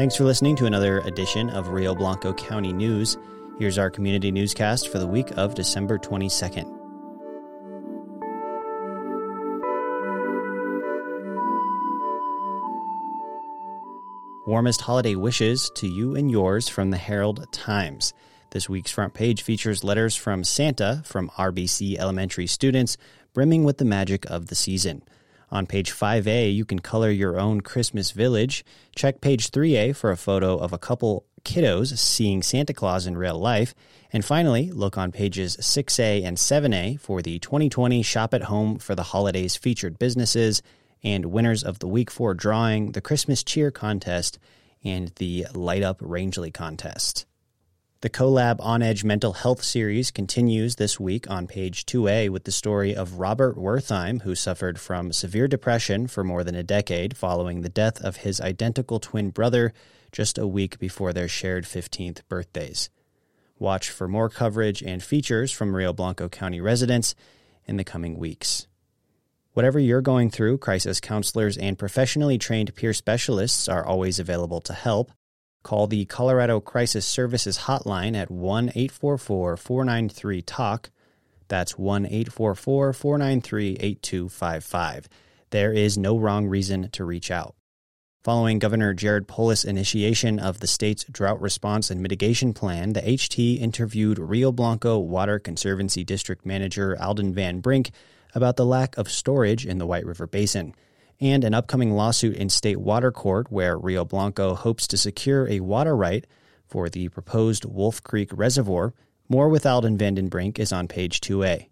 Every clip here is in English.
Thanks for listening to another edition of Rio Blanco County News. Here's our community newscast for the week of December 22nd. Warmest holiday wishes to you and yours from the Herald Times. This week's front page features letters from Santa from RBC elementary students, brimming with the magic of the season. On page 5A, you can color your own Christmas village. Check page 3A for a photo of a couple kiddos seeing Santa Claus in real life. And finally, look on pages 6A and 7A for the 2020 Shop at Home for the Holidays featured businesses and winners of the Week 4 drawing, the Christmas Cheer Contest, and the Light Up Rangeley Contest. The CoLab On Edge Mental Health series continues this week on page 2A with the story of Robert Wertheim, who suffered from severe depression for more than a decade following the death of his identical twin brother just a week before their shared 15th birthdays. Watch for more coverage and features from Rio Blanco County residents in the coming weeks. Whatever you're going through, crisis counselors and professionally trained peer specialists are always available to help. Call the Colorado Crisis Services hotline at 1 844 493 TALK. That's 1 844 493 8255. There is no wrong reason to reach out. Following Governor Jared Polis' initiation of the state's drought response and mitigation plan, the HT interviewed Rio Blanco Water Conservancy District Manager Alden Van Brink about the lack of storage in the White River Basin, and an upcoming lawsuit in state water court where Rio Blanco hopes to secure a water right for the proposed Wolf Creek Reservoir. More with Alden Vandenbrink is on page 2A.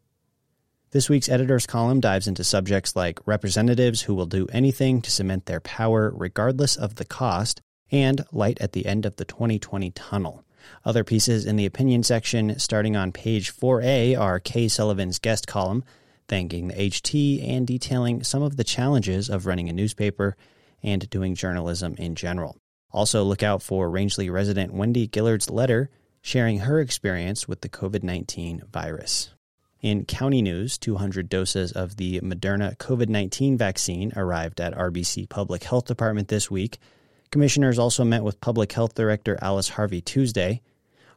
This week's editor's column dives into subjects like representatives who will do anything to cement their power regardless of the cost, and light at the end of the 2020 tunnel. Other pieces in the opinion section, starting on page 4A, are Kay Sullivan's guest column thanking the HT and detailing some of the challenges of running a newspaper and doing journalism in general. Also, look out for Rangeley resident Wendy Gillard's letter sharing her experience with the COVID 19 virus. In county news, 200 doses of the Moderna COVID 19 vaccine arrived at RBC Public Health Department this week. Commissioners also met with Public Health Director Alice Harvey Tuesday.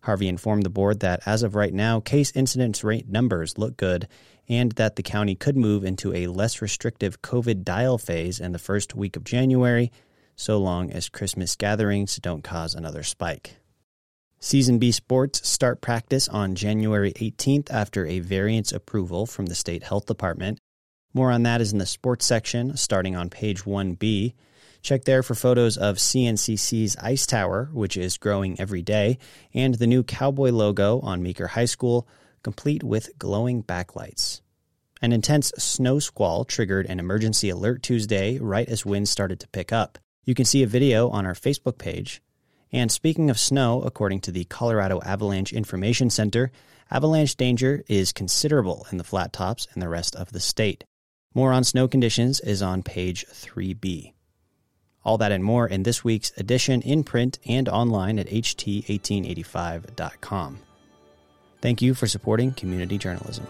Harvey informed the board that as of right now, case incidence rate numbers look good and that the county could move into a less restrictive COVID dial phase in the first week of January, so long as Christmas gatherings don't cause another spike. Season B sports start practice on January 18th after a variance approval from the state health department. More on that is in the sports section, starting on page 1B. Check there for photos of CNCC's Ice Tower, which is growing every day, and the new cowboy logo on Meeker High School, complete with glowing backlights. An intense snow squall triggered an emergency alert Tuesday right as winds started to pick up. You can see a video on our Facebook page. And speaking of snow, according to the Colorado Avalanche Information Center, avalanche danger is considerable in the flat tops and the rest of the state. More on snow conditions is on page 3B. All that and more in this week's edition in print and online at ht1885.com. Thank you for supporting community journalism.